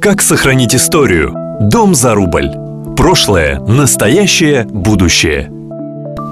Как сохранить историю? Дом за рубль. Прошлое, настоящее, будущее.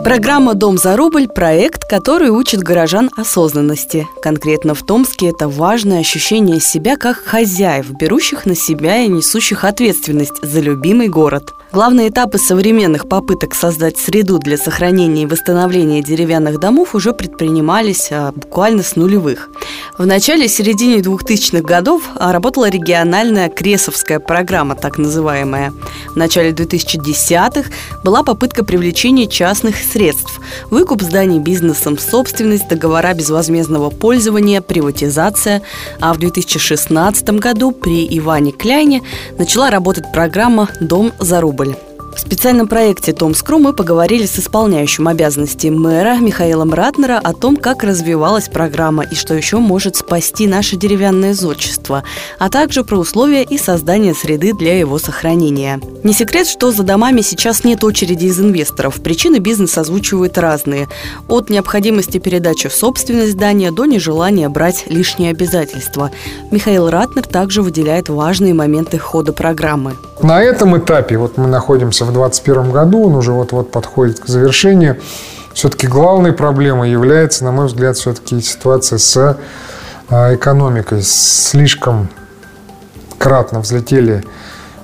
Программа «Дом за рубль» – проект, который учит горожан осознанности. Конкретно в Томске это важное ощущение себя как хозяев, берущих на себя и несущих ответственность за любимый город – Главные этапы современных попыток создать среду для сохранения и восстановления деревянных домов уже предпринимались а, буквально с нулевых. В начале середине 2000-х годов работала региональная Кресовская программа, так называемая. В начале 2010-х была попытка привлечения частных средств, выкуп зданий бизнесом, собственность, договора безвозмездного пользования, приватизация. А в 2016 году при Иване Кляйне начала работать программа «Дом за рубль». В специальном проекте «Томскру» мы поговорили с исполняющим обязанности мэра Михаилом Ратнера о том, как развивалась программа и что еще может спасти наше деревянное зодчество, а также про условия и создание среды для его сохранения. Не секрет, что за домами сейчас нет очереди из инвесторов. Причины бизнес озвучивают разные. От необходимости передачи в собственность здания до нежелания брать лишние обязательства. Михаил Ратнер также выделяет важные моменты хода программы. На этом этапе, вот мы находимся в 2021 году, он уже вот-вот подходит к завершению, все-таки главной проблемой является, на мой взгляд, все-таки ситуация с а, экономикой. Слишком кратно взлетели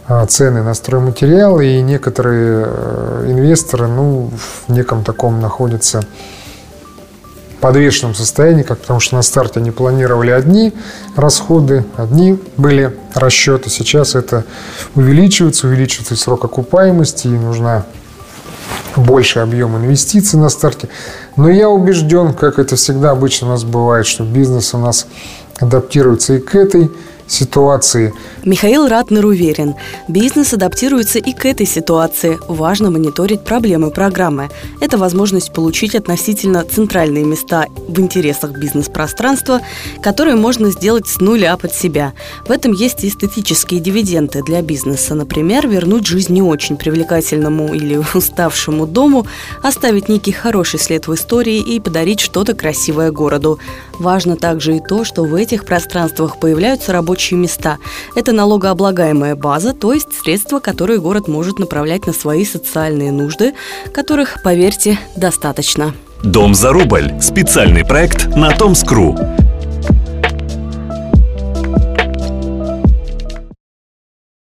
а, цены на стройматериалы, и некоторые э, инвесторы ну, в неком таком находятся подвешенном состоянии, как потому что на старте они планировали одни расходы, одни были расчеты. Сейчас это увеличивается, увеличивается срок окупаемости, и нужна больше объем инвестиций на старте. Но я убежден, как это всегда обычно у нас бывает, что бизнес у нас адаптируется и к этой ситуации. Михаил Ратнер уверен, бизнес адаптируется и к этой ситуации. Важно мониторить проблемы программы. Это возможность получить относительно центральные места в интересах бизнес-пространства, которые можно сделать с нуля под себя. В этом есть и эстетические дивиденды для бизнеса. Например, вернуть жизнь не очень привлекательному или уставшему дому, оставить некий хороший след в истории и подарить что-то красивое городу. Важно также и то, что в этих пространствах появляются рабочие места. Это налогооблагаемая база, то есть средства, которые город может направлять на свои социальные нужды, которых, поверьте, достаточно. Дом за рубль. Специальный проект на Томскру.